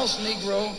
house Negro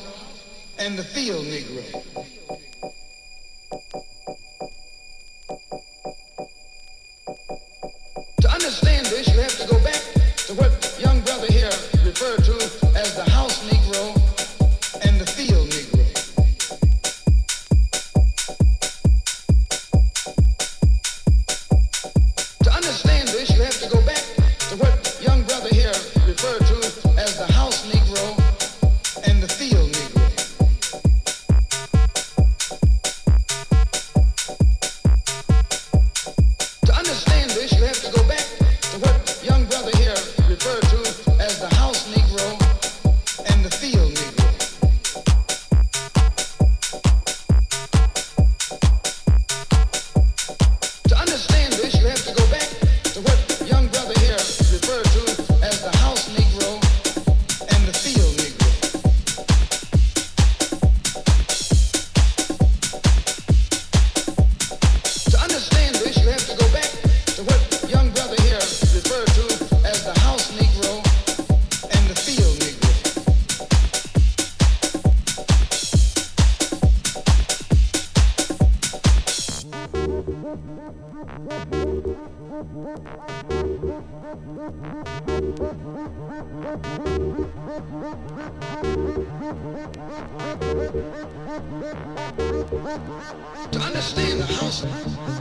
To understand the house field.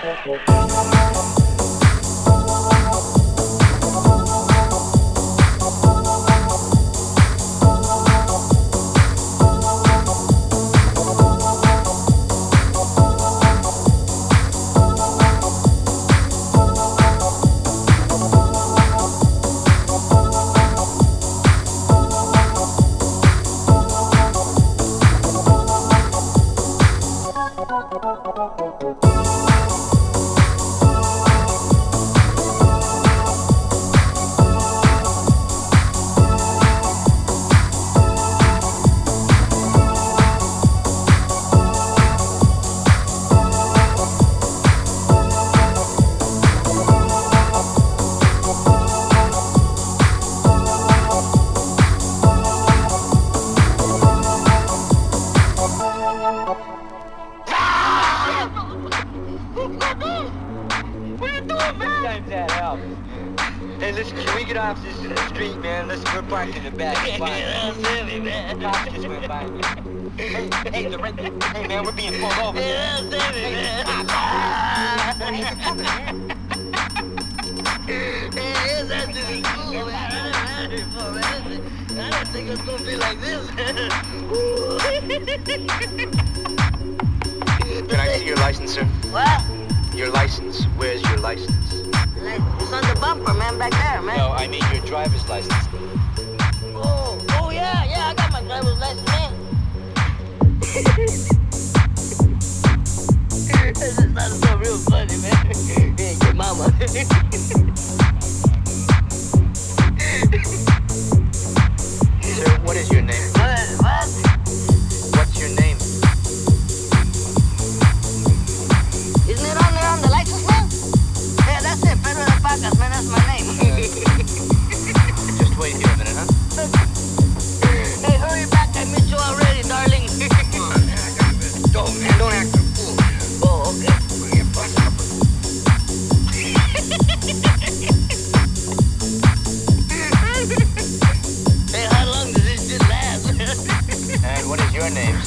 Perfect.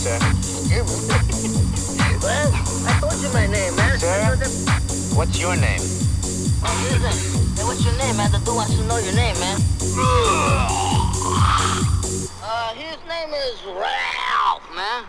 Sir? well, I told you my name, man. Sir? What's your name? Oh, listen. Hey, what's your name, man? The dude wants to know your name, man. Eh? Uh, his name is Ralph, man.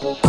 Thank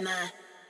Sema.